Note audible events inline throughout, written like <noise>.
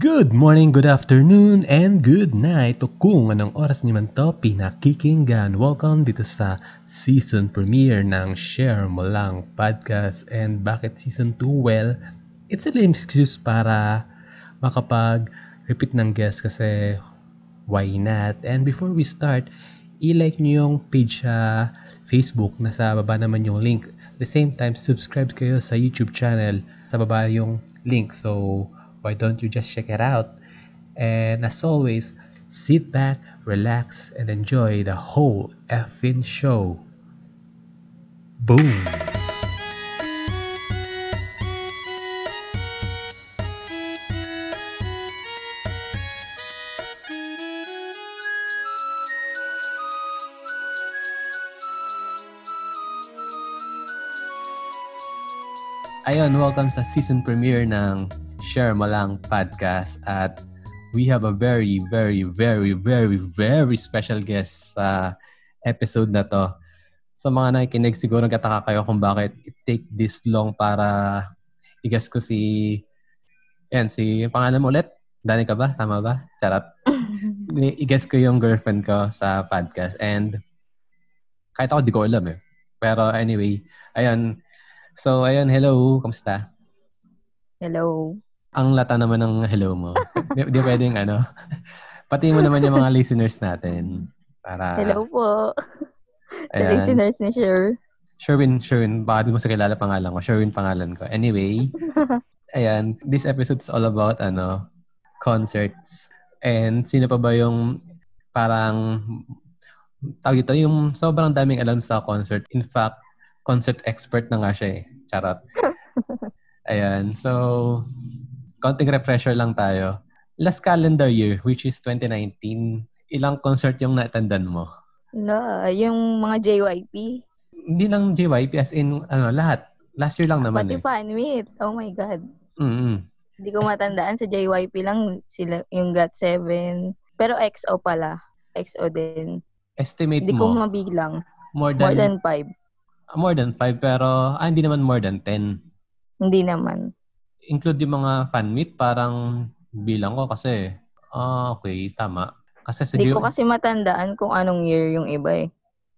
Good morning, good afternoon, and good night o kung anong oras niyo man to pinakikinggan. Welcome dito sa season premiere ng Share Mo Lang Podcast. And bakit season 2? Well, it's a lame excuse para makapag-repeat ng guest kasi why not? And before we start, i-like niyo yung page sa Facebook. Nasa baba naman yung link. At the same time, subscribe kayo sa YouTube channel. Sa baba yung link. So, why don't you just check it out? And as always, sit back, relax, and enjoy the whole effing show. Boom! Ayun, welcome sa season premiere ng Share Mo Lang Podcast at we have a very, very, very, very, very special guest sa episode na to. Sa mga nakikinig, siguro nagkataka kayo kung bakit it take this long para igas ko si... Yan, si... Pangalan mo ulit? Dani ka ba? Tama ba? Charot. <laughs> I-guess ko yung girlfriend ko sa podcast and kahit ako di ko alam eh. Pero anyway, ayun. So, ayun, hello. Kamusta? Hello. Ang lata naman ng hello mo. di, di pwedeng ano. <laughs> Pati mo naman yung mga <laughs> listeners natin. Para, Hello po. Ayan. listeners ni Sure. Sherwin, Sherwin. Baka di mo sa kilala pangalan ko. Sherwin pangalan ko. Anyway, <laughs> ayan. This episode is all about ano, concerts. And sino pa ba yung parang tawag ito, yung sobrang daming alam sa concert. In fact, concert expert na nga siya eh. Charot. Ayan. So, konting refresher lang tayo. Last calendar year, which is 2019, ilang concert yung na-attendan mo? No, yung mga JYP. Hindi lang JYP, as in, ano, lahat. Last year lang naman Pati eh. fan meet. Oh my God. mm Hindi ko matandaan sa JYP lang sila yung GOT7. Pero XO pala. XO din. Estimate Hindi ko mo, mabilang. more More than, than 5. more than 5, pero, ah, hindi naman more than 10. Hindi naman. Include yung mga fan meet, parang bilang ko kasi, ah, okay, tama. Kasi sa Hindi ko kasi matandaan kung anong year yung iba eh.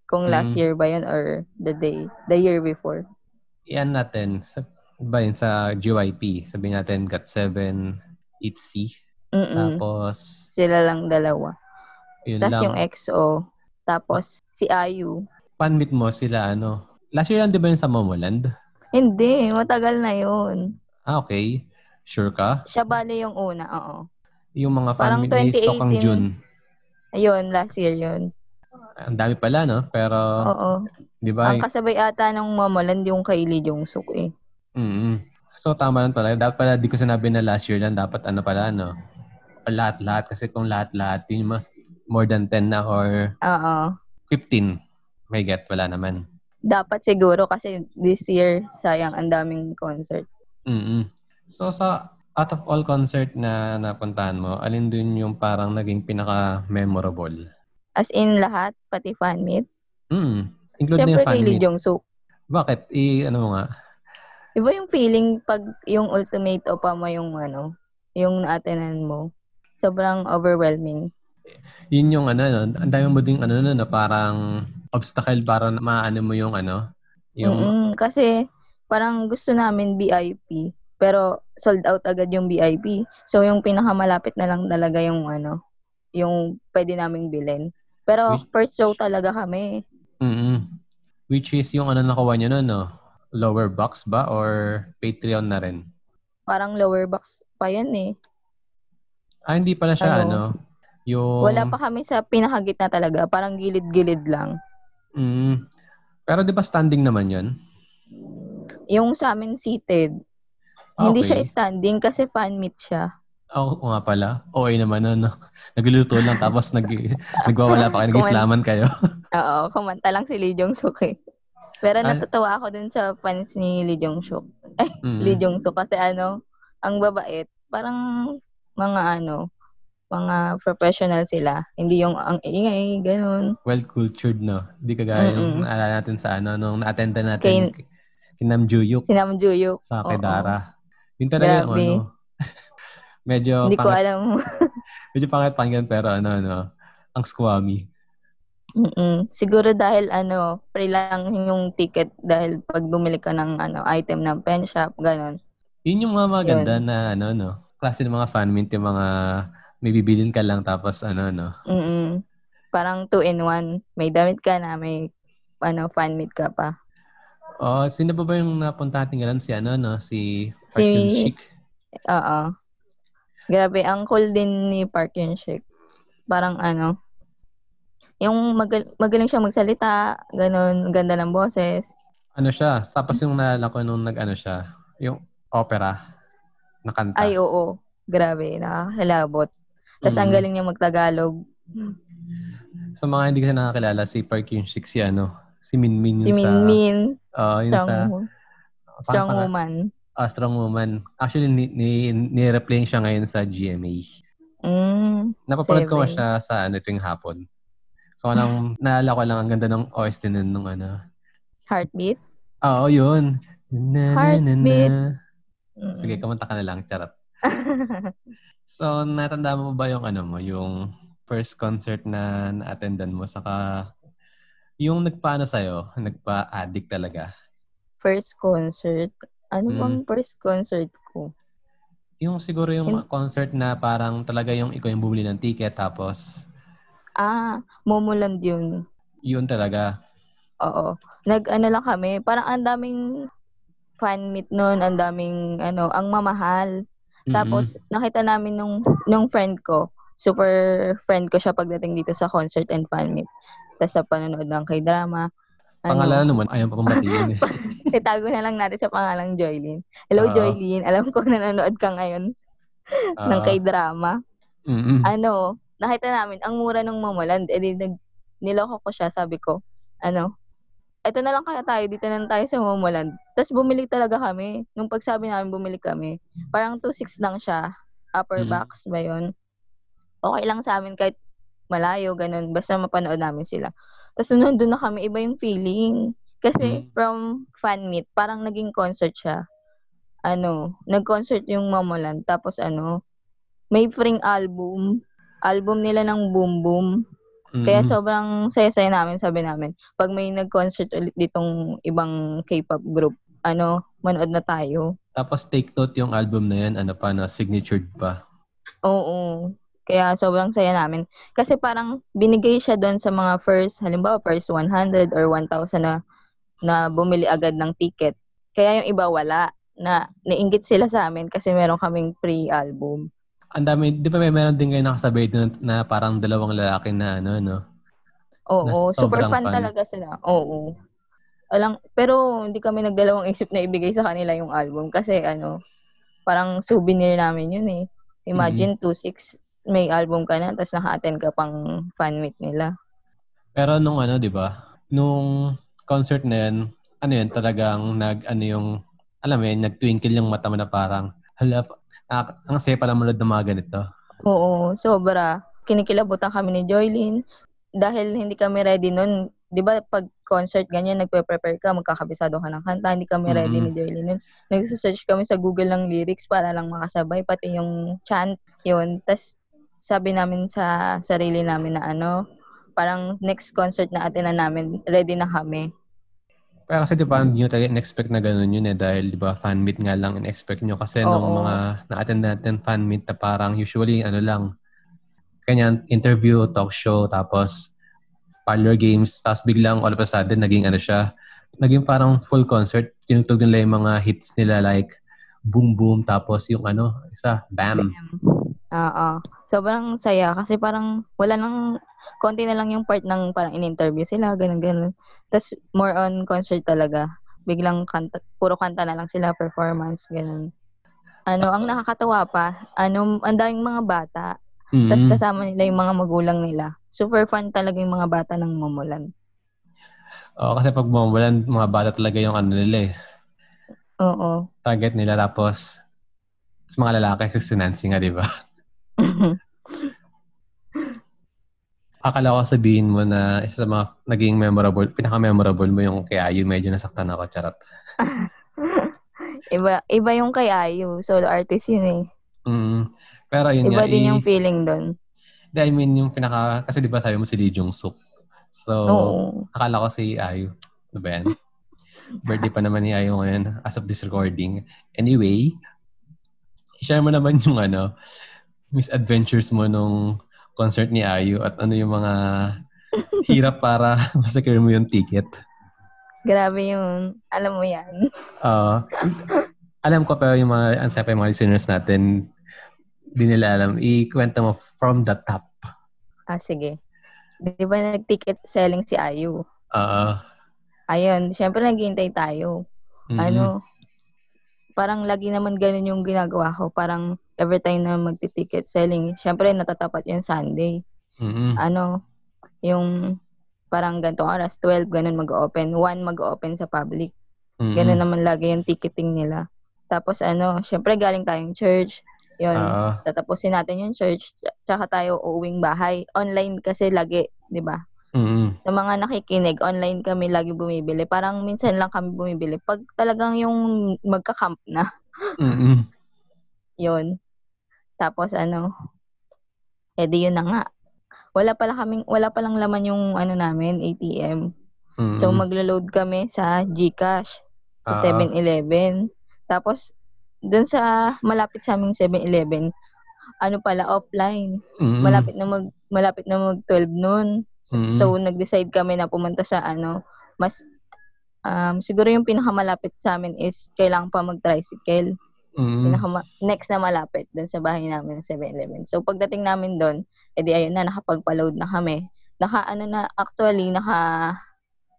Kung last Mm. year ba yun or the day, the year before. yan natin, sa, ba yun, sa JYP, sabihin natin, GOT7, ITZY, Mm-mm. tapos, Sila lang dalawa. yun Tapos lang. yung XO. Tapos si fan meet mo sila, ano, last year lang di ba yun sa Momoland? Hindi, matagal na yun. Ah, okay. Sure ka? Siya bale yung una, oo. Yung mga fan Parang meet ni 2018. Sokang Jun. Ayun, last year yun. Ang dami pala, no? Pero, Oo. di ba? Ang kasabay ata ng Momoland yung kay Lee Jong Suk eh. mm So, tama lang pala. Dapat pala, di ko sinabi na last year lang. Dapat ano pala, no? Lahat-lahat. Kasi kung lahat-lahat, yun mas more than 10 na or Oo. 15. May get, wala naman. Dapat siguro kasi this year, sayang, ang daming concert. Mm So, sa out of all concert na napuntahan mo, alin dun yung parang naging pinaka-memorable? As in lahat, pati fan meet. Mm. Include na Siyempre yung fan meet. Jong Suk. Bakit? I, ano nga? Iba yung feeling pag yung ultimate o pa mo yung ano, yung naatenan mo. Sobrang overwhelming. Yun yung ano, no? ang dami mo ding ano, no, no, parang obstacle para maano mo yung ano, yung Mm-mm, kasi parang gusto namin VIP, pero sold out agad yung VIP. So yung pinakamalapit na lang talaga yung ano, yung pwede naming bilhin. Pero Which- first show talaga kami. mm Which is yung ano nakuha niyo nun, no? Lower box ba or Patreon na rin? Parang lower box pa yan eh. Ah, hindi pala siya, Ano? ano? Yung... Wala pa kami sa pinakagitna talaga. Parang gilid-gilid lang. Mm. Pero di ba standing naman yun? Yung sa amin seated. Ah, Hindi okay. siya standing kasi fan meet siya. Oo nga pala. Okay naman, ano? <laughs> Nagluluto lang tapos nag, nagwawala pa kayo, <laughs> nag-islaman kayo. <laughs> Oo, kumanta lang si Lee Jong Suk eh. Pero Ay. natutuwa ako dun sa fans ni Lee Jong Suk. Mm. Lee Jong Suk kasi ano, ang babait, parang mga ano, mga professional sila. Hindi yung ang ingay, ganun. Well-cultured, no? Hindi kagaya yung Mm-mm. naalala natin sa ano, nung na-attend natin Kay- Kinam Juyuk Si Nam Juyuk. sa. Kedara. Yun talaga yung Grabe. ano. <laughs> Medyo Hindi ko pangit, alam. <laughs> medyo pangit pakinggan pero ano, ano, ang squammy. Mm-mm. Siguro dahil ano, free lang yung ticket dahil pag bumili ka ng ano, item ng pen shop, ganon. Yun yung mga maganda Yun. na ano, no? Klase ng mga fan mint, yung mga may bibilin ka lang tapos ano, no? Mm-mm. Parang two in one. May damit ka na, may ano, fan meet ka pa. Oh, sino ba ba yung napunta natin ngayon? Si ano, no? Si Si- Park Chic. Oo. Grabe, ang cool din ni Park Yun Shik. Parang ano, yung magal- magaling siya magsalita, ganon, ganda ng boses. Ano siya? Tapos yung naalala ko nung nag-ano siya, yung opera na kanta. Ay, oo. Grabe, nakakilabot. Tapos ang Mm. galing niya magtagalog. Sa mga hindi kasi nakakilala, si Park Yun Shik, si ano, si Min Min Si yun sa... Min Min, Oo, yun strong, sa... strong parang- woman. Ah, strong woman. Actually, ni, ni, ni-replay siya ngayon sa GMA. Mm, Napapanood ko siya sa ano tuwing hapon. So, anong, <laughs> naalala ko lang, ang ganda ng OST nun nung ano. heartbeat. Oo, yun. Na, na, na, na. Heartbeat. Mm. Sige, kumanta ka na lang. Charot. <laughs> So, natanda mo ba yung ano mo, yung first concert na na-attendan mo, saka yung nagpaano sa'yo, nagpa-addict talaga? first concert. Ano Mm. bang first concert ko? Yung siguro yung Yun. mga concert na parang talaga yung ikaw yung bumili ng ticket, tapos Ah, Momoland yun. yun talaga. Oo. Nag-ano lang kami, parang ang daming fan meet noon, ang daming ano, ang mamahal. Mm-mm. Tapos nakita namin nung nung friend ko, super friend ko siya pagdating dito sa concert and fan meet. Tapos sa panonood ng K-drama. pangalan naman, ayaw pa pambatiin. eh. <laughs> itago na lang natin sa pangalang Joylyn. Hello Oo. Joylyn, alam ko nanonood ka ngayon ng Ah, K-drama. mm-mm. ano, nakita namin, ang mura ng Momoland, edi nag, niloko ko siya, sabi ko, ano, eto na lang kaya tayo, dito na lang tayo sa Momoland. Tapos bumili talaga kami. Nung pagsabi namin, bumili kami. Parang 2.6 lang siya. Upper Mhm. box ba yun? Okay lang sa amin kahit malayo, ganun. Basta mapanood namin sila. Tapos nandun na kami, iba yung feeling. Kasi Mhm. from fan meet, parang naging concert siya. Ano, nag-concert yung Momoland. Tapos ano, may free album. Album nila ng Boom Boom. Kaya Mm-mm. sobrang saya-saya namin, sabi namin. Pag may nag-concert ulit ditong ibang K-pop group, ano, manood na tayo. Tapos take note yung album na yan, ano pa, na signatured pa. Oo. Kaya sobrang saya namin. Kasi parang binigay siya doon sa mga first, halimbawa first 100 or 1,000 na, na bumili agad ng ticket. Kaya yung iba wala. Na nainggit sila sa amin kasi meron kaming free album. Ang dami, di ba may meron din kayo nakasabay doon na parang dalawang lalaki na ano, no? Oo, Na super fan, fan. talaga sila. Oo. Alang, pero hindi kami nagdalawang isip na ibigay sa kanila yung album kasi ano, parang souvenir namin yun eh. Imagine 2-6, may album ka na, tapos naka-attend ka pang fan meet nila. Pero nung ano, di ba? Nung concert na yan, ano yun, talagang nag, ano yung, alam mo yun, nag-twinkle yung mata mo na parang, hala, ah, ang saya pala manood ng mga ganito. Oo, sobra. Kinikilabutan kami ni Joylyn. Dahil hindi kami ready nun. Di ba pag concert ganyan, nagpe-prepare ka, magkakabisado ka ng kanta. Hindi kami ready Mhm. ni Joylyn nun. Nagsasearch kami sa Google ng lyrics para lang makasabay, pati yung chant, yun. Tapos sabi namin sa sarili namin na ano, parang next concert na atin na namin, ready na kami. Kaya kasi di ba, hindi nyo talaga in-expect na gano'n yun eh, dahil di ba, fan meet nga lang in-expect nyo. Kasi nung Oo. mga na-attend natin fan meet na parang usually, ano lang, kanya interview, talk show, tapos parlor games, tapos biglang all of a sudden, naging ano siya, naging parang full concert. Tinutog nila yung mga hits nila like Boom Boom, tapos yung ano, isa, Bam. Oo. Sobrang saya kasi parang wala nang konti na lang yung part ng parang in-interview sila, ganun ganun. Tapos more on concert talaga. Biglang kanta, puro kanta na lang sila, performance, ganun. Ano, ang nakakatawa pa, ano, ang daming mga bata, Mm. tapos kasama nila yung mga magulang nila. Super fun talaga yung mga bata ng Momoland. Oo, kasi pag bumulan, mga bata talaga yung ano nila eh. Oo. Target nila, tapos sa mga lalaki, si Nancy nga, di ba? Akala ko sabihin mo na isa sa mga naging memorable, pinaka-memorable mo yung kay Ayu, medyo nasaktan ako, charot. <laughs> iba, iba yung kay Ayu. Solo artist yun eh. Mm. Pero yun Iba nga, din i- yung feeling doon. I mean, yung pinaka, kasi di ba sabi mo si Lee Jong Suk. So, Oo. akala ko si Ayu. Ano ba yan? <laughs> Birthday pa naman ni Ayu ngayon as of this recording. Anyway, share mo naman yung ano, misadventures mo nung concert ni Ayu at ano yung mga hirap para <laughs> masecure mo yung ticket. Grabe yung, alam mo yan. Ah, alam ko pero yung mga, ang sabi yung mga listeners natin, di nila alam. Ikwento mo from the top. Ah, sige. Di ba nag-ticket selling si Ayu? Ah, Ayun, syempre naghihintay tayo. mm, Ano, parang lagi naman ganun yung ginagawa ko. Parang every time na magti-ticket selling, syempre natatapat yung Sunday. mm, Ano, yung parang gantong oras, 12, ganun mag-open. 1 mag-open sa public. mm, Ganun naman lagi yung ticketing nila. Tapos ano, syempre galing tayong church. Yun, Ah, tatapusin natin yung church, tsa- tsaka tayo uuwing bahay. Online kasi lagi, di ba? mm, Sa mga nakikinig, online kami lagi bumibili. Parang minsan lang kami bumibili. Pag talagang yung magka-camp na, mm, yun. Tapos ano, edi yun na nga. Wala pala kaming, wala palang laman yung ano namin, ATM. mm, So maglo-load kami sa GCash, sa Ah. 7-Eleven. Tapos, dun sa malapit sa aming 7-Eleven, ano pala, offline. mm, Malapit na mag, malapit na mag 12 noon. mm, So, nag-decide kami na pumunta sa ano, mas, um, siguro yung pinakamalapit sa amin is kailangan pa mag-tricycle. Mm, Pinakama- next na malapit dun sa bahay namin ng 7-Eleven. So, pagdating namin doon, edi ayun na, nakapagpa-load na kami. Naka, ano na, actually, naka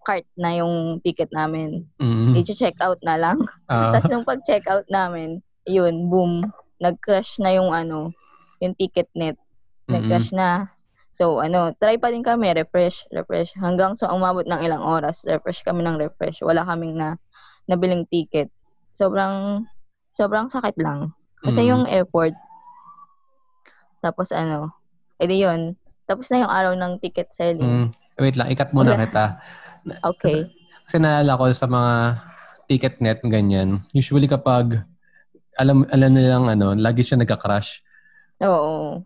cart na yung ticket namin. mm, I-check out na lang. <laughs> ah, Tapos nung pag-check out namin, yun, boom, nag-crash na yung ano, yung ticket net. mm, Nag-crash na. So, ano, try pa din kami, refresh, refresh. Hanggang so, umabot ng ilang oras, refresh kami ng refresh. Wala kaming na, nabiling ticket. Sobrang, sobrang sakit lang. Kasi mm, yung airport, tapos ano, edi yun, tapos na yung araw ng ticket selling. mm. Wait lang, ikat muna Wala. kita. Okay. Kasi naalala ko sa mga ticket net ganyan, usually kapag alam alam nilang ano, lagi siya nagka-crash. Oo.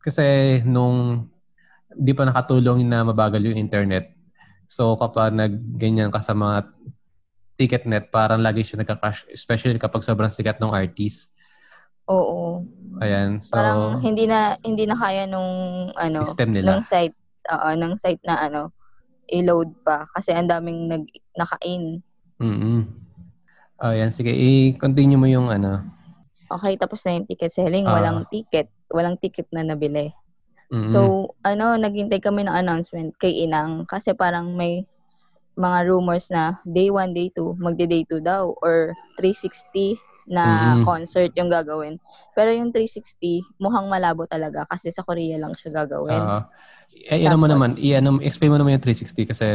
Kasi nung di pa nakatulong na mabagal yung internet. So kapag nagganyan ka sa mga ticket net, parang lagi siya nagka-crash, especially kapag sobrang sikat ng artist. Oo. Ayan. So, Parang hindi na hindi na kaya nung ano system nila. ng site oo ng site na ano i-load pa kasi ang daming nag naka-in. mm Ayan, sige. I-continue mo yung ano. Okay, tapos na yung ticket selling, Ah. walang ticket, walang ticket na nabili. Mm-mm. So, ano, naghintay kami ng announcement kay Inang kasi parang may mga rumors na day 1, day 2, magde-day 2 daw or 360 na Mm. concert yung gagawin. Pero yung 360, mukhang malabo talaga kasi sa Korea lang siya gagawin. Ah, eh, ano mo naman, i-ano, explain mo naman yung 360 kasi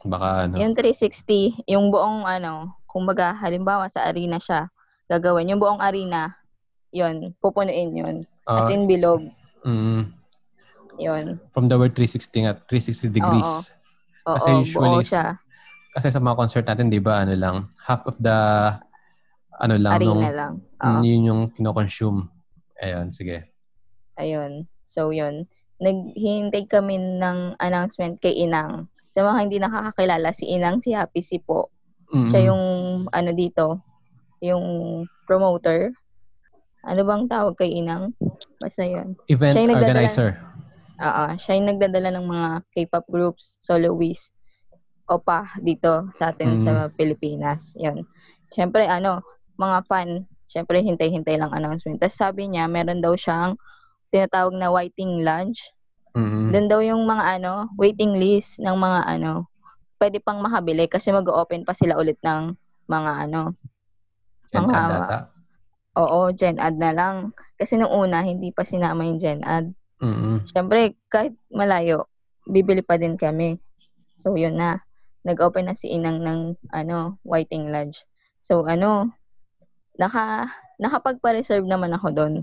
baka ano. Yung 360, yung buong ano, kumbaga halimbawa sa arena siya gagawin. Yung buong arena, yun, pupunuin yun. Ah, As in bilog, mm, yun. from the word 360 nga, 360 degrees. Oo, Kasi buo usually- siya. Kasi sa mga concert natin, di ba, ano lang, half of the, ano lang, Arena nung, lang. Oo, yun yung kinoconsume. Ayun, sige. ayun. So, yun. Naghihintay kami ng announcement kay Inang. Sa mga hindi nakakakilala, si Inang, si Happy si po. Mm-mm. Siya yung, ano dito, yung promoter. Ano bang tawag kay Inang? Basta yun. Event siya organizer. Oo, siya yung nagdadala ng mga K-pop groups, soloists, opa dito sa atin Mm. sa Pilipinas. Yun. Siyempre, ano, mga fan, siyempre hintay-hintay lang announcement. Tapos sabi niya, meron daw siyang tinatawag na waiting lunch. Mm-mm. Doon daw yung mga ano, waiting list ng mga ano, pwede pang makabili kasi mag-open pa sila ulit ng mga ano, And mga- add data. oo, gen ad na lang. Kasi nung una, hindi pa sinama yung gen ad. Mm-mm. Siyempre, kahit malayo, bibili pa din kami. So, yun na. Nag-open na si Inang ng, ano, Whiting Lodge. So, ano, naka, nakapagpa-reserve naman ako doon.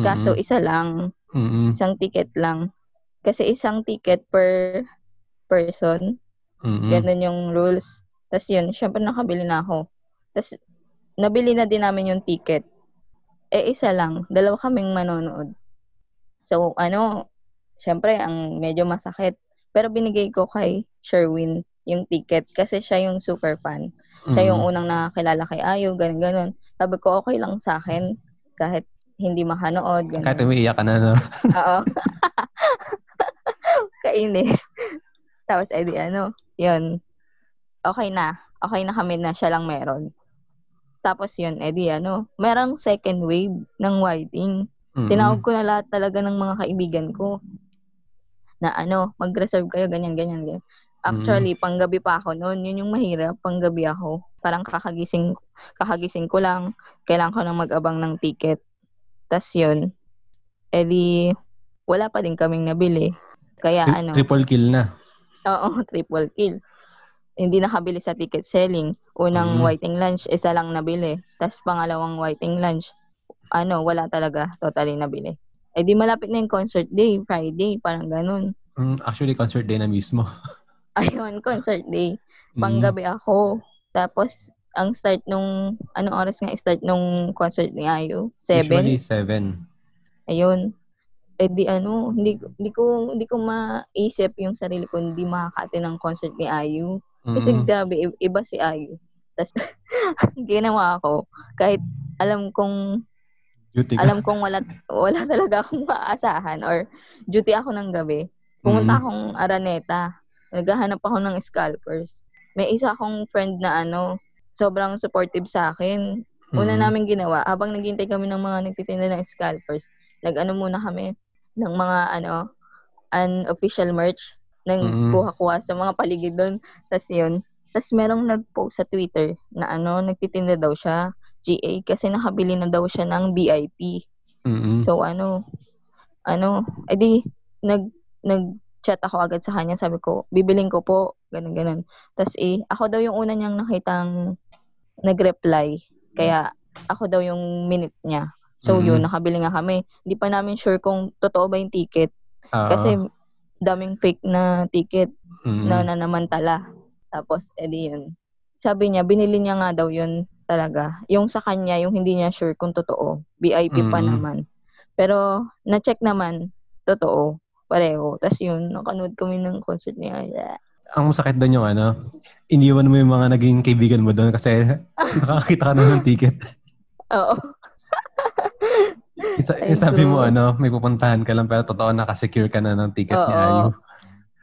Kaso, Mm-mm. isa lang. Mm-mm. Isang ticket lang. Kasi isang ticket per person. Mm-mm. Ganun yung rules. Tapos yun, syempre nakabili na ako. Tapos, nabili na din namin yung ticket. Eh, isa lang. Dalawa kaming manonood. So, ano, syempre, ang medyo masakit. Pero binigay ko kay Sherwin yung ticket kasi siya yung super fan. Siya yung Mm. unang nakakilala kay Ayo, ganun, ganun. Sabi ko, okay lang sa akin kahit hindi makanood, ganun. Kahit umiiyak ka na, no? <laughs> Oo. <laughs> Kainis. Tapos, edi ano, yun. Okay na. Okay na kami na siya lang meron. Tapos yun, edi ano, merang second wave ng whiting. Mm. Tinawag ko na lahat talaga ng mga kaibigan ko na ano, mag-reserve kayo, ganyan, ganyan, ganyan. Actually, panggabi pa ako noon. Yun yung mahirap, panggabi ako. Parang kakagising, kakagising ko lang. Kailangan ko nang mag-abang ng ticket. Tapos yun, edi, wala pa din kaming nabili. Kaya Tri- ano, Triple kill na. oo, <laughs> triple kill. Hindi nakabili sa ticket selling. Unang Mm. whiting lunch, isa lang nabili. Tapos pangalawang whiting lunch, ano, wala talaga, totally nabili. Eh di malapit na yung concert day, Friday, parang ganun. Mm, actually, concert day na mismo. <laughs> Ayun, concert day. Mm. Panggabi ako. Tapos, ang start nung, anong oras nga start nung concert ni Ayo? Usually, Seven? 7. Ayun. Eh di ano, hindi, hindi ko, hindi ko maisip yung sarili ko, hindi makakati ng concert ni Ayu. Kasi Mm. grabe, iba si Ayu. Tapos, <laughs> ginawa ko, kahit alam kong, Duty ka. alam kong wala, wala <laughs> talaga akong maaasahan or duty ako ng gabi. Pumunta Mm. akong Araneta. Naghahanap ako ng scalpers. May isa akong friend na ano, sobrang supportive sa akin. Una Mm. namin ginawa, habang naghintay kami ng mga nagtitinda ng scalpers, nag-ano muna kami ng mga ano, unofficial merch nang Mm. kuha-kuha sa mga paligid doon. Tapos yun. Tapos merong nag-post sa Twitter na ano, nagtitinda daw siya, GA, kasi nakabili na daw siya ng VIP. Mm-mm. So ano, ano, edi, nag, nag-chat ako agad sa kanya, sabi ko, bibiling ko po, ganun, ganun. Tapos eh, ako daw yung una niyang nakitang nag-reply. Kaya, ako daw yung minute niya. So Mhm. yun, nakabili nga kami. Hindi pa namin sure kung totoo ba yung ticket. Oo. Kasi, daming fake na ticket Mm. na nanamantala. Tapos, edi yun. Sabi niya, binili niya nga daw yun talaga. Yung sa kanya, yung hindi niya sure kung totoo. VIP pa Mm. naman. Pero, na-check naman, totoo. Pareho. Tapos yun, nakanood kami ng concert niya. Yeah. ang masakit doon yung ano, iniwan mo yung mga naging kaibigan mo doon kasi <laughs> nakakita ka na ng ticket. Oo. Isa, sabi mo ano, may pupuntahan ka lang pero totoo nakasecure ka na ng ticket ni Oo. Ayu.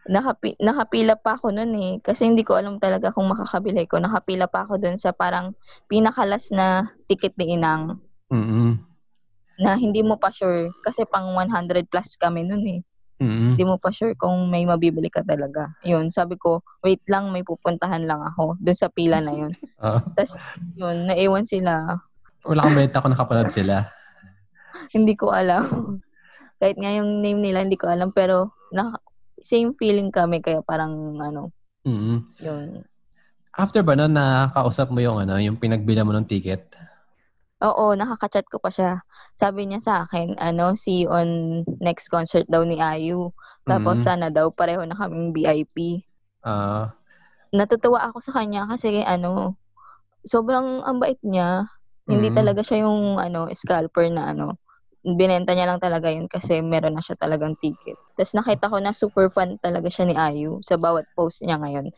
Nakapi- nakapila pa ako nun eh. Kasi hindi ko alam talaga kung makakabili ko. Nakapila pa ako dun sa parang pinakalas na ticket ni Inang Mm-mm. na hindi mo pa sure. Kasi pang 100 plus kami nun eh. Mm-mm. hindi mo pa sure kung may mabibili ka talaga. Yun, sabi ko, wait lang, may pupuntahan lang ako dun sa pila na yun. <laughs> Oo. Tapos, yun, naiwan sila. Wala kang balita kung nakapanood sila. <laughs> Hindi ko alam. Kahit nga yung name nila, hindi ko alam. Pero, na, same feeling kami. Kaya parang, ano, Mm-mm. yun. After ba na nakakausap mo yung ano, yung pinagbila mo ng ticket? Oo, nakaka-chat ko pa siya. Sabi niya sa akin, ano, see you on next concert daw ni Ayu. Tapos, Mm. sana daw, pareho na kaming VIP. Ah, natutuwa ako sa kanya kasi ano, sobrang ang bait niya. Hindi Mm. talaga siya yung ano, scalper na ano. Binenta niya lang talaga yun kasi meron na siya talagang ticket. Tapos nakita ko na super fan talaga siya ni Ayu sa bawat post niya ngayon.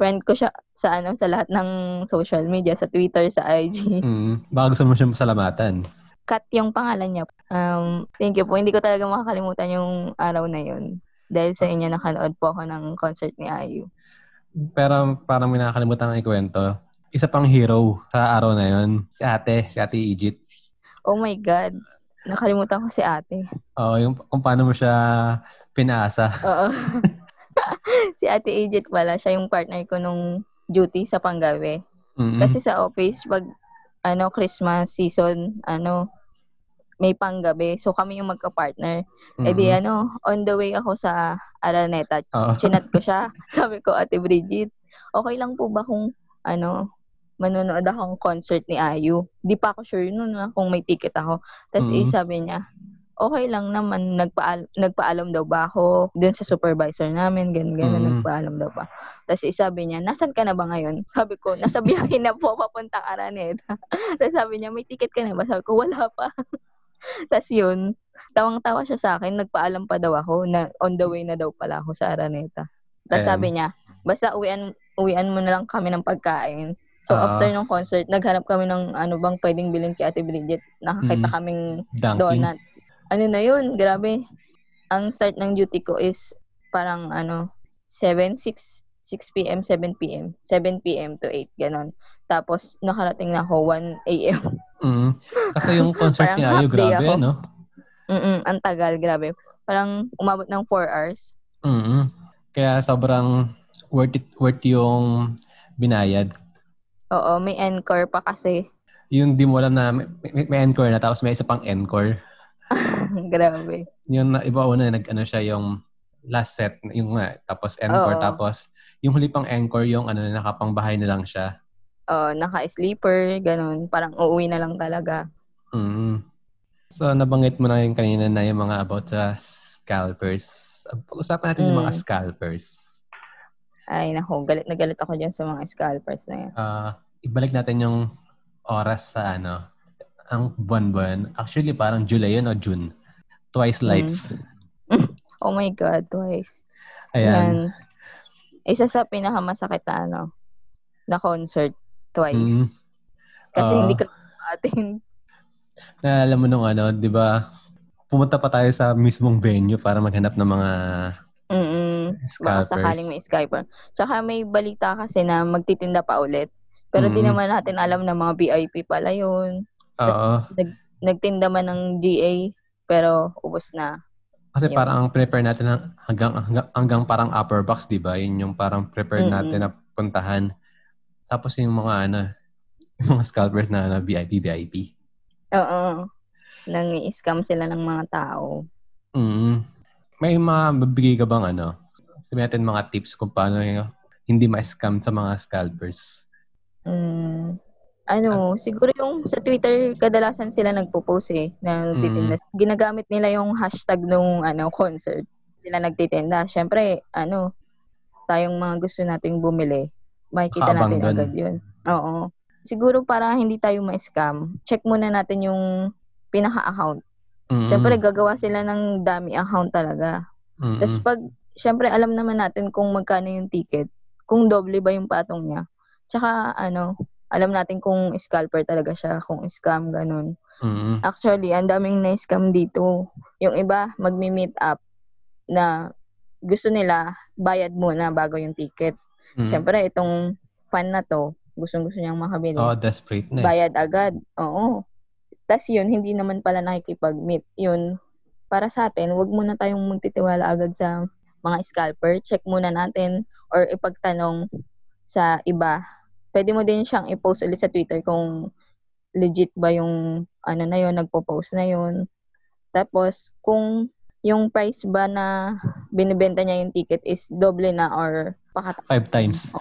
Friend ko siya sa ano sa lahat ng social media, sa Twitter, sa IG. mm, baka gusto mo siya masalamatan. Kat yung pangalan niya. Um, thank you po. Hindi ko talaga makakalimutan yung araw na yun. Dahil sa inyo nakanood po ako ng concert ni Ayu. Pero parang may nakakalimutan kang ikwento. Isa pang hero sa araw na yon, si ate, si ate Egypt. Oh my God. Nakalimutan ko si ate. Oo, yung kung paano mo siya pinaasa. Oo. <laughs> si Ate Egypt pala, siya yung partner ko nung duty sa Panggabi. Mm-mm. Kasi sa office, pag ano, Christmas season, ano, may panggabi. So, kami yung magka-partner. Eh di, Mm-mm. ano, on the way ako sa Araneta, Oo. chinat ko siya. <laughs> Sabi ko, Ate Bridget, okay lang po ba kung, ano, manonood akong concert ni Ayu? Di pa ako sure nun ah, kung may ticket ako. Tapos, eh, Mm. sabi niya, okay lang naman, nagpaal nagpaalam daw ba ako dun sa supervisor namin, ganun, ganun, Mm. nagpaalam daw ba. Tapos sabi niya, nasan ka na ba ngayon? Sabi ko, nasa biyahe na po, papuntang Araneta. <laughs> Tapos sabi niya, may ticket ka na ba? Sabi ko, wala pa. <laughs> <laughs> Tapos yun, tawang-tawa siya sa akin, nagpaalam pa daw ako, na on the way na daw pala ako sa Araneta. Tapos sabi niya, basta uwian, uwian mo na lang kami ng pagkain. So, Ah. after ng concert, naghanap kami ng ano bang pwedeng bilhin kay Ate Bridget. Nakakita Mm. kaming Dunkin. donut. Ano na yun, grabe. Ang start ng duty ko is parang ano, 7, 6, 6 p.m., 7 p.m., 7 p.m. to 8, ganon. Tapos, nakarating na ako 1 a.m. Mm. Kasi yung <laughs> concert ni Ayo, grabe, ako. no? Mm ang tagal, grabe. Parang umabot ng 4 hours. mm Kaya sobrang worth it, worth yung binayad. Oo, may encore pa kasi. Yung di mo alam na may, may, may encore na tapos may isa pang encore. <laughs> grabe. Yung iba una nag ano siya yung last set yung nga tapos encore Oo. tapos yung huli pang encore yung ano nakapangbahay na lang siya. Oo, naka-sleeper, ganon. Parang uuwi na lang talaga. Mm. So nabanggit mo na yung kanina na yung mga about sa scalpers. Pag-usapan natin yung mga Mm. scalpers. Ay, naku, galit na galit ako dyan sa mga scalpers na yan. Ah, ibalik natin yung oras sa ano, ang buwan-buwan. Actually, parang July yun o June. Twice Mm. lights. <laughs> Oh my God, twice. Ayan. Yan. Isa sa pinakamasakit na ano, na concert, twice. Mm. Kasi Oo. hindi ka atin. <laughs> Naalala mo nung ano, di ba, pumunta pa tayo sa mismong venue para maghanap ng mga Mm Baka scalpers. sakaling may scalper. Tsaka may balita kasi na magtitinda pa ulit. Pero di Mm. naman natin alam na mga VIP pala yun. Oo. Nagtinda man ng GA, pero ubos na. Kasi Yun. parang ang prepare natin hang- hanggang, hanggang, hanggang parang upper box, di ba? Yun yung parang prepared Mm-mm. natin na puntahan. Tapos yung mga ano, <laughs> yung mga scalpers na ano, VIP, VIP. Oo. Nang scam sila ng mga tao. Mm. May mga mabigay ka bang ano? Sabihin natin mga tips kung paano yung hindi ma-scam sa mga scalpers. Mm, ano, siguro yung sa Twitter, kadalasan sila nagpo-post eh, na nagtitinda. Ginagamit nila yung hashtag nung ano, concert. Sila nagtitinda. Siyempre, ano, tayong mga gusto nating bumili, makikita Habang natin dun. agad yun. Oo. Siguro para hindi tayo ma-scam, check muna natin yung pinaka-account. Mm. Siyempre, gagawa sila ng dami account talaga. Mm. Tapos pag, syempre alam naman natin kung magkano yung ticket, kung doble ba yung patong niya. Tsaka ano, alam natin kung scalper talaga siya, kung scam, ganun. Mm. Actually, ang daming na-scam dito. Yung iba, magmi-meet up na gusto nila, bayad muna bago yung ticket. Mm. Syempre, itong fan na to, gustong-gusto niyang makabili. Oh, desperate na eh. bayad agad. Oo. Tapos yun, hindi naman pala nakikipag-meet. Yun, para sa atin, wag muna tayong magtitiwala agad sa mga scalper. Check muna natin or ipagtanong sa iba. Pwede mo din siyang i-post ulit sa Twitter kung legit ba yung ano na yun, nagpo-post na yun. Tapos, kung yung price ba na binibenta niya yung ticket is doble na or pakata Five times.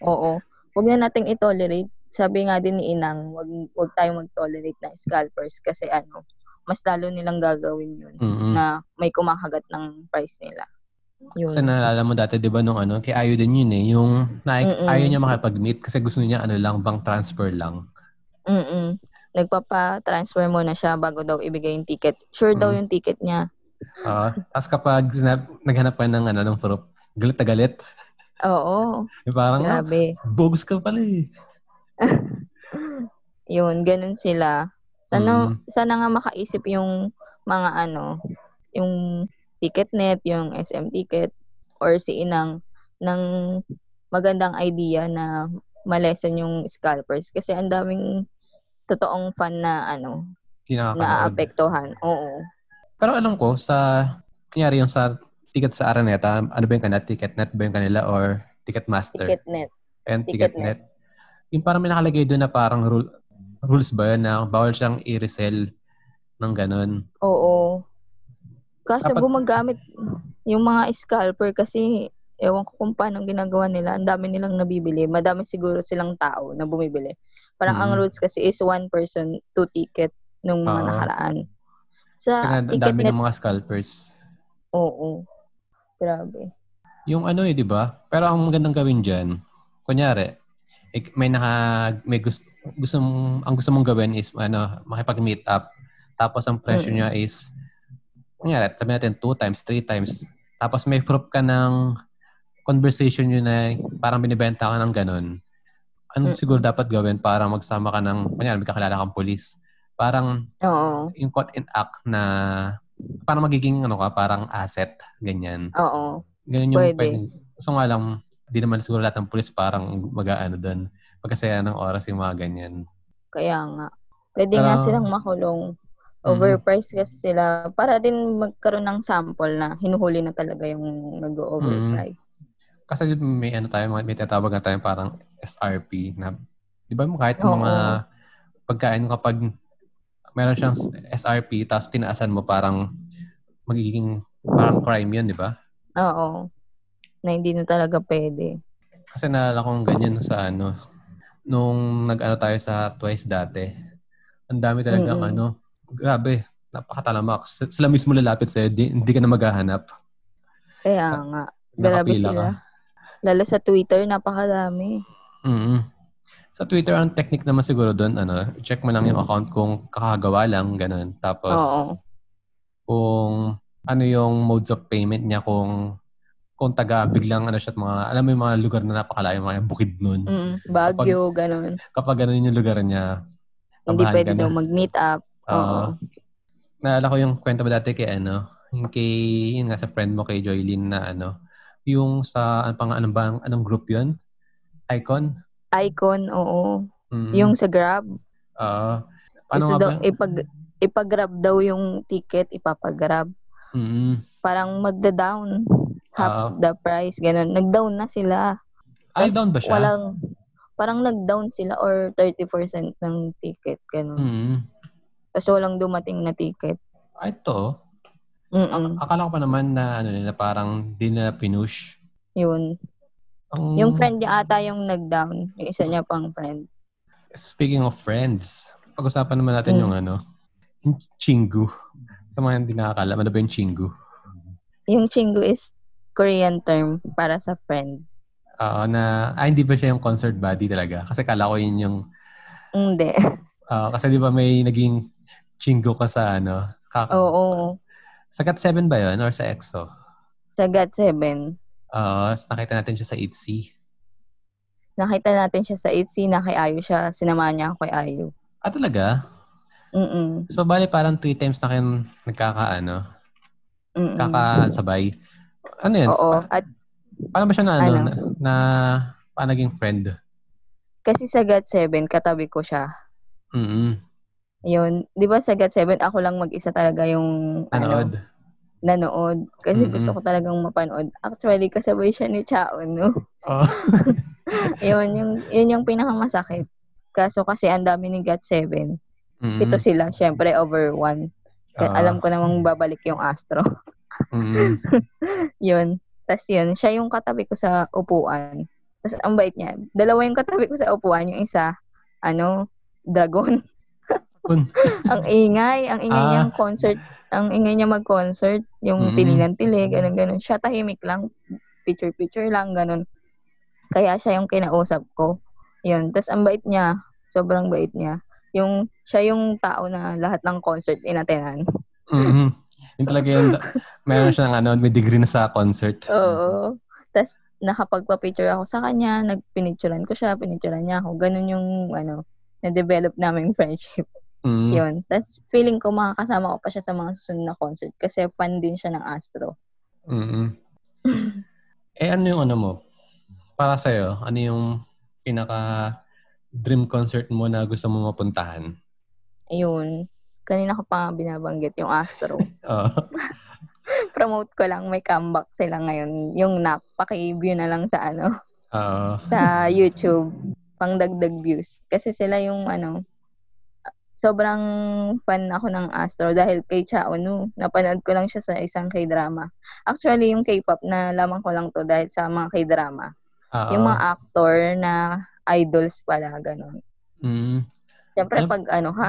Oo. Huwag na nating i-tolerate. Sabi nga din ni Inang, wag wag tayong mag-tolerate ng scalpers kasi ano, mas lalo nilang gagawin yun Mm. na may kumakagat ng price nila. Yun. Kasi naalala mo dati, di ba, nung ano, kay Ayo din yun eh, yung na, Mm-mm. ayaw niya makipag-meet kasi gusto niya ano lang, bank transfer lang. Mm-mm. Nagpapa-transfer muna siya bago daw ibigay yung ticket. Sure daw Mm. yung ticket niya. Oo. Tapos kapag sinab- naghanap ka ng ano, ng proof, galit na galit. Oo. Eh, parang, ah, Grabe. bogus ka pala eh. <laughs> Yun, ganun sila. Sana, Mm. sana nga makaisip yung mga ano, yung Ticketnet, yung SM Ticket, or si Inang, ng magandang idea na malesen yung scalpers. Kasi ang daming totoong fan na ano, naapektuhan. Oo. Pero alam ko, sa, kunyari yung sa ticket sa Araneta, ano ba yung kanila? Ticketnet ba yung kanila or Ticketmaster? Ticketnet. And Ticketnet. Ticketnet. Yung parang may nakalagay doon na parang rule, rules ba yun na bawal siyang i-resell ng ganun. Oo. Kasi Dapat- gumagamit yung mga scalper kasi ewan ko kung paano ginagawa nila. Ang dami nilang nabibili. Madami siguro silang tao na bumibili. Parang ang Mm. rules kasi is one person, two ticket nung mga Oo. nakaraan. Sa Kasi nga, ticket dami net, ng mga scalpers. oo. Grabe. Yung ano eh, di ba? Pero ang magandang gawin dyan, kunyari, may naka, may gusto, gusto mong, ang gusto mong gawin is, ano, makipag-meet up. Tapos ang presyo Mm. niya is, kunyari, sabi natin two times, three times. Tapos may proof ka ng conversation yun na parang binibenta ka ng ganun. Ano Mm. siguro dapat gawin para magsama ka ng, kunyari, may kakilala kang polis. Parang Oo. yung quote and act na parang magiging ano ka, parang asset, ganyan. Oo. Ganyan yung Pwede. pwedeng. So nga lang, di naman siguro lahat ng pulis parang mag-ano doon. Pagkasaya ng oras yung mga ganyan. Kaya nga. Pwede Pero- nga silang makulong. Overpriced kasi sila. Para din magkaroon ng sample na hinuhuli na talaga yung nag-overprice. Kasi may ano tayo, may tinatawag na tayo parang SRP na, di ba mo kahit Oo. mga pagkain kapag meron siyang SRP tapos tinaasan mo parang magiging parang crime yun, di ba? Oo. Na hindi na talaga pwede. Kasi naalala kong ganyan sa ano, nung nag-ano tayo sa Twice dati. Ang dami talagang Mm-mm. ano, grabe, napakatalamak. Sila mismo lalapit sa'yo, di, hindi ka na maghahanap. Kaya nga. Grabe sila. ka. Lalo sa Twitter, napakadami. mm Sa Twitter, ang technique naman siguro doon, ano, check mo lang yung account kung kakagawa lang, ganun. Tapos, Oo. kung ano yung modes of payment niya, kung kung taga biglang ano siya at mga alam mo yung mga lugar na napakalayo mga bukid nun Mm, Baguio, ganun. kapag ganun yung lugar niya Hindi pwede daw mag-meet up. Oo. Oo. Naalala ko yung kwento mo dati kay ano, yung kay, yun nga sa friend mo kay Joylyn na ano, yung sa, ano pang, anong bang, anong group yun? Icon? Icon, oo. Mm. Yung sa Grab. Oo. paano Gusto nga daw, ipag, ipag-grab daw yung ticket, ipapag-grab. Mm. Parang magda-down. Half Oo. the price, ganun. Nag-down na sila. Ay, down ba siya? Walang, parang nag-down sila or 30% ng ticket, ganun. Mm. Tapos walang dumating na ticket. Ay, ito. Mm-mm. Akala ko pa naman na ano na parang di na pinush. Yun. Ang, Yung friend niya ata yung nag-down. Yung isa niya pang friend. Speaking of friends, pag-usapan naman natin Mm. yung ano, yung chingu. Sa mga hindi nakakala, ano ba yung chingu? Yung chingu is Korean term para sa friend. Oo, na, ah, hindi ba siya yung concert body talaga? Kasi kala ko yun yung, Hindi. <laughs> ah, kasi di ba may naging chingu ka sa ano, ka, Oo. sa Gat7 ba yun? Or sa EXO? Sa GAT7. Oo, tas nakita natin siya sa 8C. Nakita natin siya sa 8C na kay Ayu siya. Sinamahan niya ako kay Ayu. Ah, talaga? Mm-mm. So, bali parang three times na kayo nagkakaano, Mm-mm. kakasabay. Ano yun? Oo. Pa- At paano ba siya na, ano, Ano? na, na paano naging friend? kasi sa GAT7, katabi ko siya. Mm Yun. Di ba sa GAT7, ako lang mag-isa talaga yung ano, Nanood. Kasi Mm-mm. gusto ko talagang mapanood. Actually, kasabay siya ni Chao, no? Oo. <laughs> yun, yung, yun yung pinakamasakit. Kaso kasi ang dami ni GAT7. Mm-mm. Ito sila, syempre, over one. Kaya Ah. alam ko namang babalik yung Astro. Mm-mm. <laughs> yun. Tapos yun, siya yung katabi ko sa upuan. Tapos ang bait niya. Dalawa yung katabi ko sa upuan. Yung isa, ano, dragon. <laughs> Ang ingay. Ang ingay Ah. niyang concert. Ang ingay niya mag-concert. Yung Mm. tili ng tili, ganun, ganun. Siya tahimik lang. Picture-picture lang, ganun. Kaya siya yung kinausap ko. Yun. Tapos ang bait niya. Sobrang bait niya. Yung, siya yung tao na lahat ng concert inatenan. Mhm. Yun <laughs> talaga yun. Meron siyang ano, may degree na sa concert. Oo. Tapos, nakapagpa-picture ako sa kanya, nagpinicturean ko siya, pinicturean niya ako. Ganun yung, ano, na-develop naming friendship. Mm. Yun. Tapos, feeling ko makakasama ko pa siya sa mga susunod na concert kasi fan din siya ng Astro. mm <clears throat> Eh, ano yung ano mo? Para sa'yo, ano yung pinaka dream concert mo na gusto mo mapuntahan? Ayun. Kanina ko pa binabanggit yung Astro. <laughs> Oo. <laughs> Promote ko lang, may comeback sila ngayon. Yung nap, paki-view na lang sa ano, Oo. sa YouTube, pang dagdag views. Kasi sila yung ano, sobrang fan ako ng Astro dahil kay Chao Nu. Napanood ko lang siya sa isang K-drama. Actually, yung K-pop na lamang ko lang to dahil sa mga K-drama. Oo. Yung mga actor na idols pala, ganun. Mm. Siyempre, Alam- pag ano ka,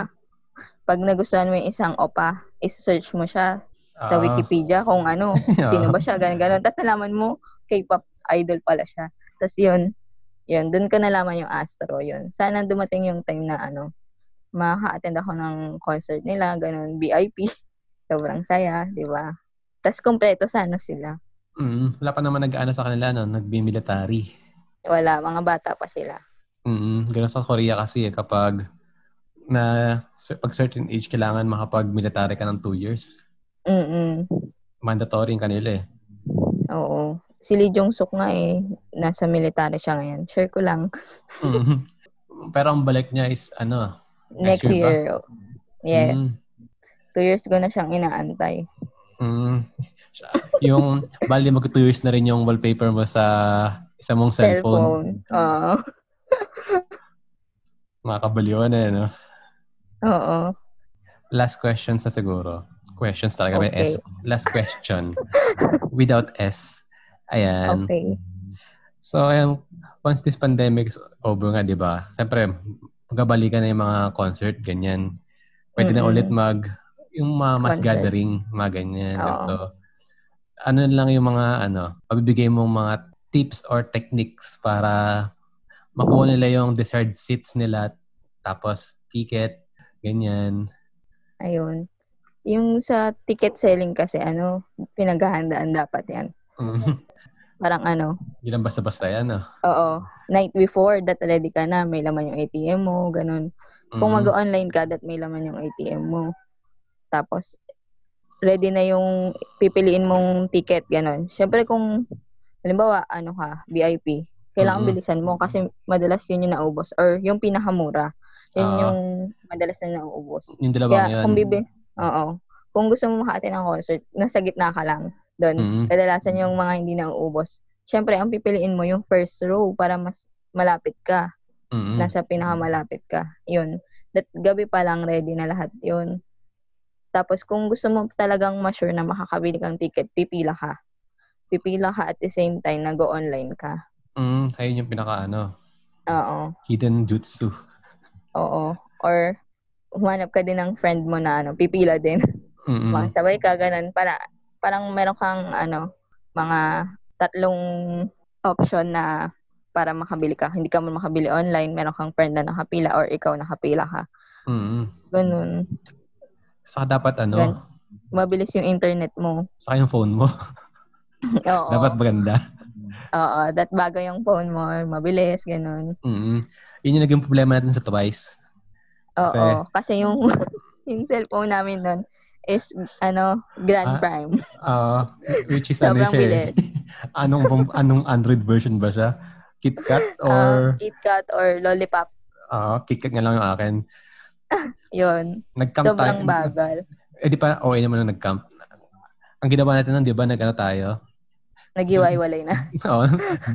pag nagustuhan mo yung isang opa, is-search mo siya sa Ah. Wikipedia kung ano, <laughs> sino ba siya, ganun, ganun. Tapos nalaman mo, K-pop idol pala siya. Tapos yun, yun, dun ko nalaman yung Astro, yun. Sana dumating yung time na ano, makaka-attend ako ng concert nila, ganun, VIP. <laughs> Sobrang saya, di ba? Tapos kompleto sana sila. Mm, wala pa naman nag-ano sa kanila, no? Nagbi-military. Wala, mga bata pa sila. Mm, ganun sa Korea kasi eh, kapag na pag certain age kailangan makapag-military ka ng 2 years. Mm Mandatory yung kanila eh. Oo. Si Lee Jong Suk nga eh, nasa military siya ngayon. Share ko lang. Mm. <laughs> Pero ang balik niya is ano? Next, Next year year. Yes. Mm, Two years ko na siyang inaantay. mm. yung bali mag 2 years na rin yung wallpaper mo sa isa mong cellphone. Cellphone. Oo. <laughs> Mga kabaliwan eh, no? Oo. Last question sa siguro. Questions talaga may Okay. S. Last question. <laughs> Without S. Ayan. Okay. So, ayan, once this pandemic is over nga, di ba? Siyempre, magabalikan na yung mga concert, ganyan. Pwede na Mm-mm. ulit mag, yung mga mass Concert. gathering, mga ganyan. Ganito. Ano lang yung mga, ano, mabibigay mong mga tips or techniques para makuha nila yung desired seats nila, tapos ticket, ganyan. Ayun. Yung sa ticket selling kasi, ano, pinaghahandaan dapat yan. Mm. Parang ano, Hindi lang basta-basta yan, no? oo, night before, that ready ka na, may laman yung ATM mo, ganun. Kung Mm. mag-online ka, that may laman yung ATM mo. Tapos, ready na yung pipiliin mong ticket, ganun. Siyempre kung, halimbawa, ano ka, VIP, kailangan Mhm. bilisan mo kasi madalas yun yung naubos. Or yung pinakamura, yun Ah. yung madalas na nauubos. Yung dalawang Kaya yun. kung bibi, oo. Kung gusto mo maka ng concert, nasa gitna ka lang. Doon, Mhm. kadalasan yung mga hindi nauubos. Siyempre, ang pipiliin mo yung first row para mas malapit ka. Mm-mm. Nasa pinakamalapit ka. Yun. That, gabi pa lang ready na lahat yun. Tapos, kung gusto mo talagang ma-sure na makakabili kang ticket, pipila ka. Pipila ka at the same time, nag-online ka. Mm, ayun yung pinaka ano, Oo. hidden jutsu. Oo. Or, humanap ka din ng friend mo na ano, pipila din. Mm-mm. Makasabay ka, ganun. Para, parang meron kang, ano, mga tatlong option na para makabili ka. Hindi ka mo makabili online, meron kang friend na nakapila or ikaw nakapila ka. Mm-mm. Ganun. Saka dapat ano, Gan- Mabilis yung internet mo. saka yung phone mo. <laughs> Oo. dapat maganda. Oo. That bago yung phone mo, mabilis, ganun. Mm-mm. Yun yung naging problema natin sa Twice. Oo. Kasi yung, <laughs> yung cellphone namin nun is, ano, Grand Ah, Prime. Uh, which is ano siya eh. <laughs> anong, anong Android version ba siya? KitKat Um, or KitKat or Lollipop. uh, KitKat nga lang yung akin. <laughs> Yun. Nag-camp tayo. Sobrang bagal. Eh di pa, okay naman na nag-camp. Ang ginawa natin nun, di ba, nag-ano tayo? Nagiwaiwalay na. <laughs> Oo.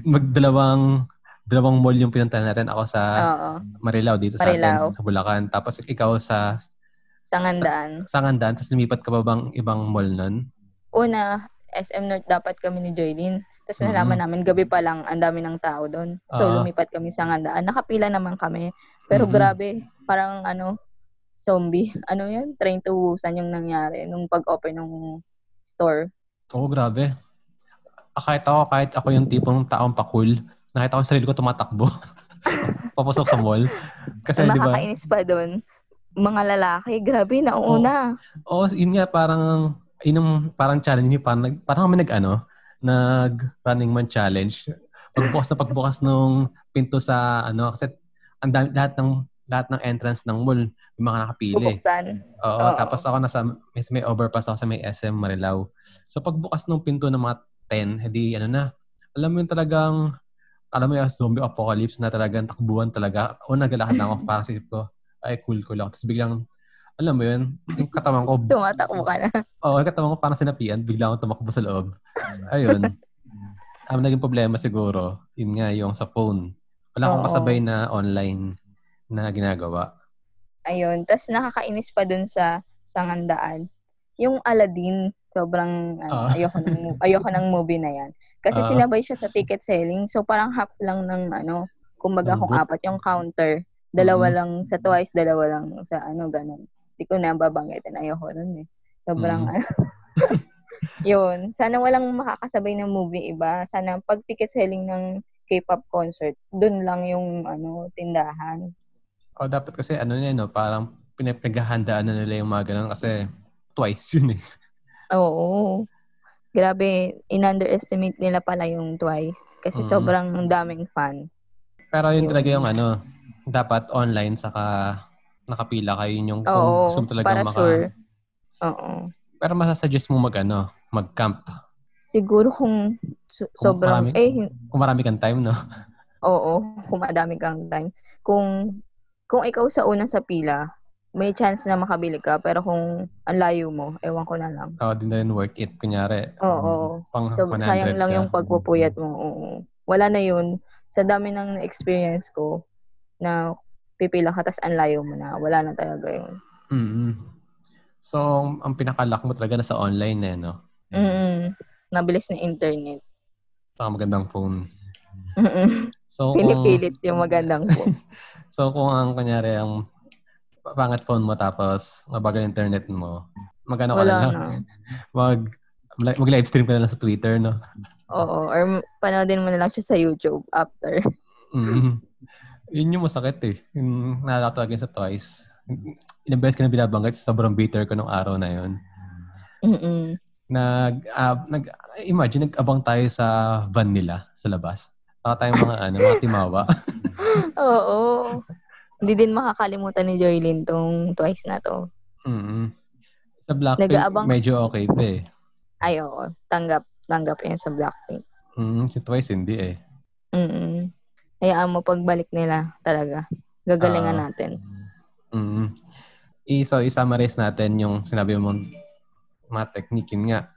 Magdalawang dalawang mall yung pinuntahan natin. Ako sa Oo. Marilao dito sa Marilao. atin, sa Bulacan. Tapos ikaw sa Sangandaan. Sangandan. Tapos lumipat ka pa bang ibang mall nun? Una, SM North dapat kami ni Joylene. Tapos Mhm. nalaman namin, gabi pa lang, ang dami ng tao doon. So, Ah. lumipat kami sa Ngandaan. Nakapila naman kami. Pero Mhm. grabe, parang ano, zombie. <laughs> Ano yan? Train to Busan yung nangyari nung pag-open ng store. Oo, grabe. Ah, Kahit ako, kahit ako yung tipong taong pakul, nakita ko yung sarili ko tumatakbo. <laughs> Papasok sa mall. Kasi, di ba? nakakainis pa doon, mga lalaki, grabe, nauna. Oo, yun nga, parang, yun yung parang challenge niyo, parang, nag- parang kami nag, ano, nag running man challenge. Pagbukas na pagbukas nung pinto sa, ano, kasi ang dami, lahat ng, lahat ng entrance ng mall, may mga nakapili. Bubuksan. Oo, Oo. tapos ako nasa, may, may overpass ako sa may SM Marilao. So pagbukas ng pinto ng mga 10, hindi ano na, alam mo yung talagang, alam mo yung zombie apocalypse na talagang takbuhan talaga. O nagalakad lang ako, <laughs> isip ko, ay cool cool ako. Tapos biglang, alam mo yun, yung katawan ko, <laughs> Tumatakbo ka na. oo, yung katawan ko parang sinapian, biglang ako tumakbo sa loob. Ayun. <laughs> Ang naging problema siguro, yun nga, yung sa phone. Wala akong Oo. kasabay na online na ginagawa. Ayun. Tapos nakakainis pa dun sa sangandaan. Yung Aladdin, sobrang ano, Ah. ayoko ng mo- ayoko ng movie na 'yan. Kasi Ah. sinabay siya sa ticket selling. So parang half lang ng ano, kumbaga Ng kung apat yung counter, dalawa Mhm. lang sa twice, dalawa lang sa ano ganun. Di ko na babanggitin. Ayoko nun eh. Sobrang, Mm. ano. <laughs> yun. Sana walang makakasabay ng movie iba. Sana pag ticket selling ng K-pop concert, dun lang yung ano tindahan. O dapat kasi ano niya, no, parang pinapaghahandaan na nila yung mga ganun kasi twice yun eh. <laughs> Oo. Grabe, in-underestimate nila pala yung Twice. Kasi Mm. sobrang daming fan. Pero yun Yun. talaga yung ano, dapat online saka nakapila kayo yun yung kung Oo, gusto mo talaga para maka... sure. Oo. Pero masasuggest mo mag ano, mag-camp. Siguro kung so- Kung sobrang, marami- eh, Kung marami kang time, no? oo, kung madami kang time. Kung, kung ikaw sa una sa pila, may chance na makabili ka. Pero kung ang layo mo, ewan ko na lang. Oo, din na rin worth it. Kunyari, Oo. pang So, 100 sayang lang ka. yung pagpupuyat mo. Oo. Wala na yun. Sa dami ng experience ko, na pipila ka, tas ang layo mo na. Wala na talaga yun. mm So, ang pinakalock mo talaga nasa online eh, no? Mm Nabilis na internet. Saka magandang phone. Mm-mm. So, kung, Pinipilit yung magandang po. <laughs> so, kung ang kunyari, ang pangat phone mo tapos mabagal internet mo, magano ka Wala na lang? na. <laughs> Mag, mag-live stream ka na lang sa Twitter, no? Oo. Or panoodin mo na lang siya sa YouTube after. mm Yun yung masakit eh. Yung naalala ko sa Twice. Ilang beses ko na binabanggit, sobrang bitter ko nung araw na yun. Mm-mm. Nag, ah, nag, imagine, nag-abang tayo sa van nila sa labas. Baka tayong mga, ano, mga timawa. <laughs> Oo. Hindi din makakalimutan ni Joylyn tong twice na to. mm Sa Blackpink, Nag-aabang- medyo okay pa eh. Ay, oo. Tanggap. Tanggap yan sa Blackpink. Mm, si Twice, hindi eh. Mm Hayaan mo pagbalik nila talaga. Gagalingan Ah. natin. Mm. I, so, i-summarize natin yung sinabi mong mga technique yun nga.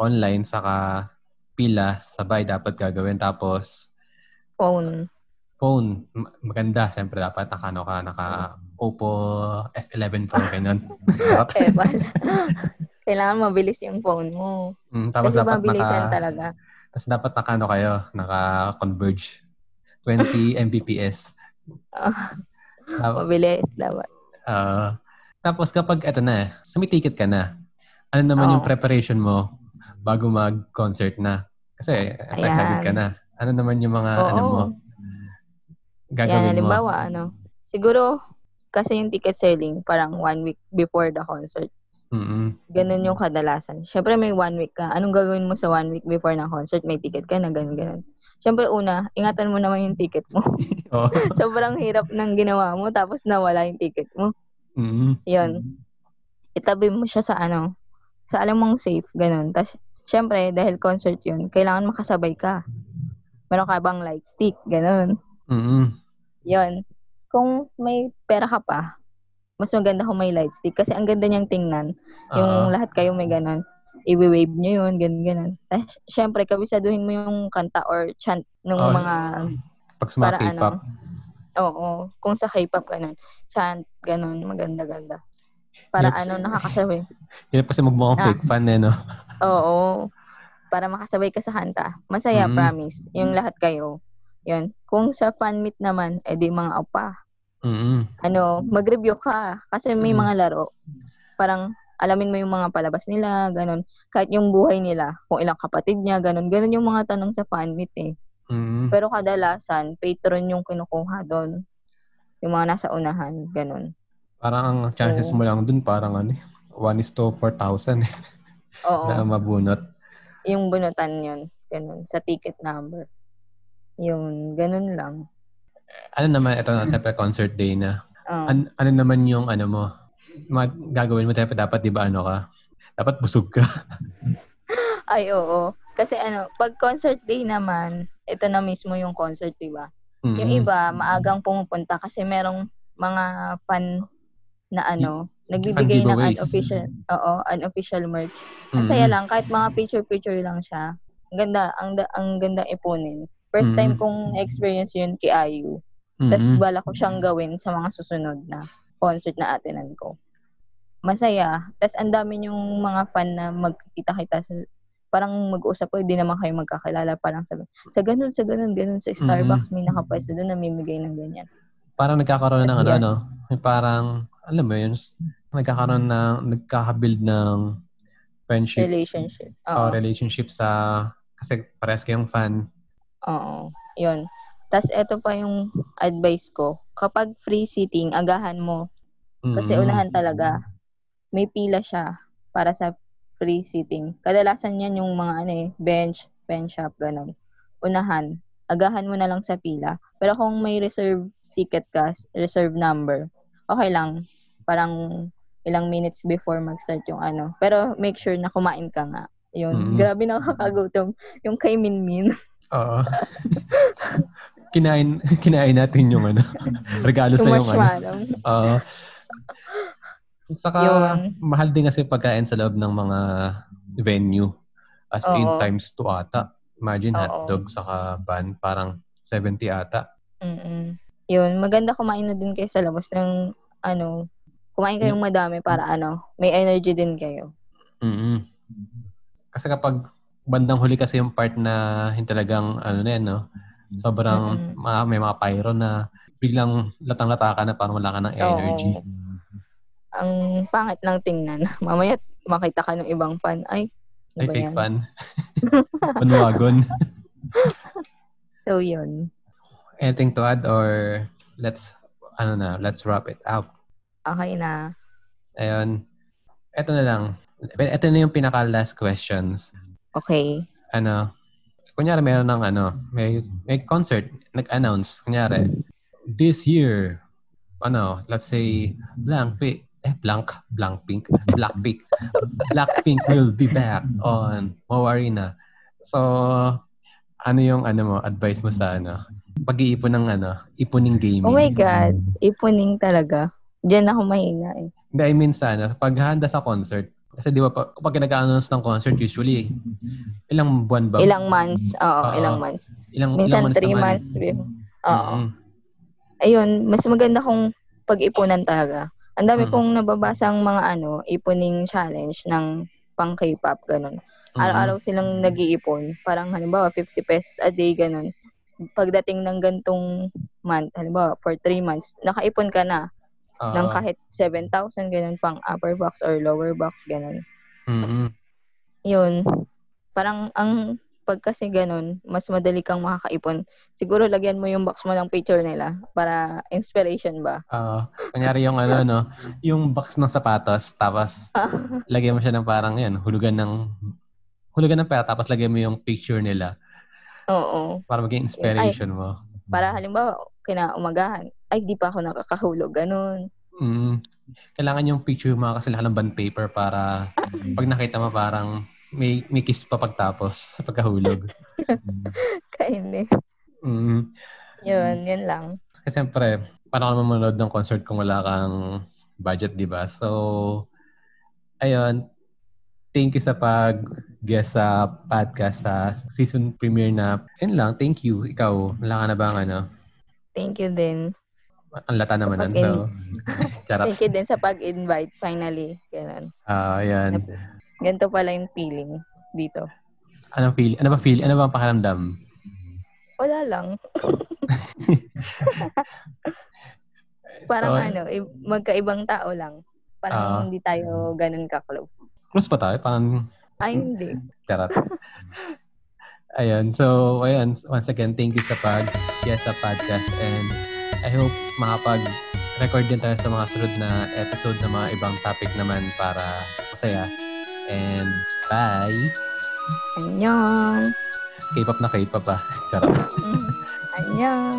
Online, saka pila, sabay dapat gagawin. Tapos, Phone. phone, ma- maganda. Siyempre, dapat naka, ano ka, naka Oppo F11 Pro, ganyan. <laughs> Eh. Kailangan mabilis yung phone mo. Mm, tapos Kasi dapat mabilisan naka, talaga. tapos dapat naka, ano kayo, naka-converge. 20 Mbps. Ah, Tap- mabilis. Dapat. ah, tapos kapag, eto na, sumitiket ka na, ano naman yung Oo. preparation mo bago mag-concert na? Kasi, Ayan. excited ka na. Ano naman yung mga, Oo. ano mo, Yan, gagawin mo? halimbawa, ano. Siguro, kasi yung ticket selling, parang one week before the concert. Mm-mm. Ganun yung kadalasan. Siyempre, may one week ka. Anong gagawin mo sa one week before ng concert? May ticket ka na, ganun, ganun. Siyempre, una, ingatan mo naman yung ticket mo. <laughs> Oo. <laughs> Sobrang hirap ng ginawa mo, tapos nawala yung ticket mo. Mm-mm. Yun. Itabi mo siya sa ano, sa alam mong safe, ganun. Tapos, syempre, dahil concert yun, kailangan makasabay ka. Meron ka bang light stick, ganun. Mm-mm. Yun. Kung may pera ka pa, mas maganda kung may light stick. Kasi ang ganda niyang tingnan. Yung Oo. lahat kayo may ganun. I-wave nyo yun, ganun, ganun. Tapos, syempre, kabisaduhin mo yung kanta or chant ng Oh, mga, Pag sa mga K-pop. ano, oo, kung sa K-pop, ganun. Chant, ganun, maganda-ganda. Para Yep. ano, nakakasabay. <laughs> Yun kasi magmukhang Ah. fake fan eh, no? <laughs> Oo. Para makasabay ka sa kanta. Masaya, Mm. promise. Yung lahat kayo. Yun. Kung sa fan meet naman, edi mga opa. Mm-mm. Ano, mag-review ka. Kasi may Mm. mga laro. Parang, alamin mo yung mga palabas nila, ganun. Kahit yung buhay nila, kung ilang kapatid niya, ganun. Ganun yung mga tanong sa fan meet eh. Mm-mm. Pero kadalasan, patron yung kinukuha doon. Yung mga nasa unahan, ganun. Parang ang chances Oo. mo lang dun, parang ano, eh, 1 is to 4,000 eh, Oo. na mabunot. yung bunutan yun. Ganun. Sa ticket number. Yung, ganun lang. Ano naman, ito na, siyempre concert day na. Ah. An- ano naman yung ano mo, mga gagawin mo dapat, dapat di ba ano ka? Dapat busog ka. <laughs> Ay, oo. Kasi ano, pag concert day naman, ito na mismo yung concert, di ba? Mm-mm. Yung iba, maagang pumupunta kasi merong mga fan na ano, nagbibigay ng unofficial, oo, unofficial merch. Ang saya lang, kahit mga picture-picture lang siya. Ang ganda, ang, ang ganda ipunin. First Mm. time kong experience yun kay Ayu. Tapos Mm-mm. bala ko siyang gawin sa mga susunod na concert na atinan ko. Masaya. Tapos ang dami yung mga fan na magkikita-kita sa parang mag-usap ko, hindi naman kayo magkakilala. Parang sabi, sa ganun, sa ganun, ganun, sa Starbucks, may nakapwesto doon na namimigay ng ganyan. Parang nagkakaroon ng ano, ano, may parang, alam mo yun, nagkakaroon ng, nagkakabuild ng friendship Relationship. o Oo. relationship sa, kasi pares kayong fan. Oo. Yun. Tapos, ito pa yung advice ko. Kapag free sitting, agahan mo. Kasi Mm. unahan talaga. May pila siya para sa free sitting. Kadalasan yan yung mga ano eh, bench, pen shop, ganun. Unahan. Agahan mo na lang sa pila. Pero kung may reserve ticket ka, reserve number, okay lang. Parang ilang minutes before mag-start yung ano. Pero make sure na kumain ka nga. Yun. Mm. Grabe nakakagutom. Yung kay Minmin. Oo. kinain, <laughs> kinain natin yung ano, <laughs> regalo sa yung ano. marshmallow. Saka, Yun. mahal din kasi pagkain sa loob ng mga venue. As in, Oo. times 2 ata. Imagine, Oo. hotdog saka ban, parang 70 ata. Mm-mm. Yun, maganda kumain na din kayo sa labas ng, ano, kumain kayong madami para, ano, may energy din kayo. mm Kasi kapag bandang huli kasi yung part na hindi talagang, ano na yan, no? Sobrang, Mm-mm. ma- may mga pyro na biglang latang-lata ka na parang wala ka ng energy. Oo. Ang pangit lang tingnan. <laughs> Mamaya, makita ka ng ibang fan. Ay, ano Ay, ba fake yan? fan. <laughs> Bandwagon. <laughs> So, yun. Anything to add or let's, ano na, let's wrap it up. Okay na. Ayun. Ito na lang. Ito na yung pinaka last questions. Okay. Ano, kunyari meron ng ano, may, may concert, nag-announce, kunyari, this year, ano, let's say, blank, pi- eh, blank, blank pink, Blackpink, Blackpink will be back on Mo Arena. So, ano yung ano mo, advice mo sa ano, pag-iipon ng ano, ipuning gaming. Oh my God. Ipuning talaga. Diyan ako mahina eh. Hindi, I mean sa ano, paghahanda sa concert. Kasi di ba, pa- kapag nag-announce ng concert, usually, ilang buwan ba? Ilang months. Oo, Oo. ilang months. ilang, Minsan ilang three naman. months. Oo. Mm-mm. Ayun, mas maganda kung pag-ipunan talaga. Ang dami Mm. kong nababasang mga ano, ipuning challenge ng pang K-pop, ganun. Mm-mm. Araw-araw silang nag-iipon. Parang halimbawa, 50 pesos a day, ganun. Pagdating ng gantong month, halimbawa, for 3 months, nakaipon ka na Oo. ng kahit 7,000, ganun, pang upper box or lower box, ganun. Mm-mm. Yun. Parang ang pag kasi ganun, mas madali kang makakaipon. Siguro lagyan mo yung box mo ng picture nila para inspiration ba? Oo. kunyari yung ano, no, yung box ng sapatos, tapos <laughs> lagyan mo siya ng parang yan, hulugan ng, hulugan ng pera, tapos lagyan mo yung picture nila Oo. para maging inspiration mo. Para halimbawa, kinaumagahan, ay, di pa ako nakakahulog. Ganun. Mm. Kailangan yung picture mo kasi ng bond paper para <laughs> pag nakita mo parang may, may kiss pa pagtapos <laughs> sa pagkahulog. <laughs> Kainin. Mm. Yun, yun lang. Kasi siyempre, paano ka naman ng concert kung wala kang budget, di ba? So, ayun. Thank you sa pag-guest sa podcast sa season premiere na. Yun lang, thank you. Ikaw, wala ka na bang ano? Thank you din. Ang lata naman nun. So, <laughs> charot. Thank you din sa pag-invite, finally. Ganun. Ah, ayan. Ganito pala yung feeling dito. Anong feel? Ano ba feel? Ano ba ang pakiramdam? Wala lang. <laughs> Parang So, ano, magkaibang tao lang. Parang Ah. hindi tayo ganun ka-close. Close pa tayo? Parang Ay, hindi. <laughs> Charot. Ayun. So, ayun. Once again, thank you sa pag yes sa podcast and I hope makapag-record din tayo sa mga sunod na episode na mga ibang topic naman para masaya. And bye! Annyeong. K-pop na K-pop ah. <laughs> Charot. Mm. Annyeong.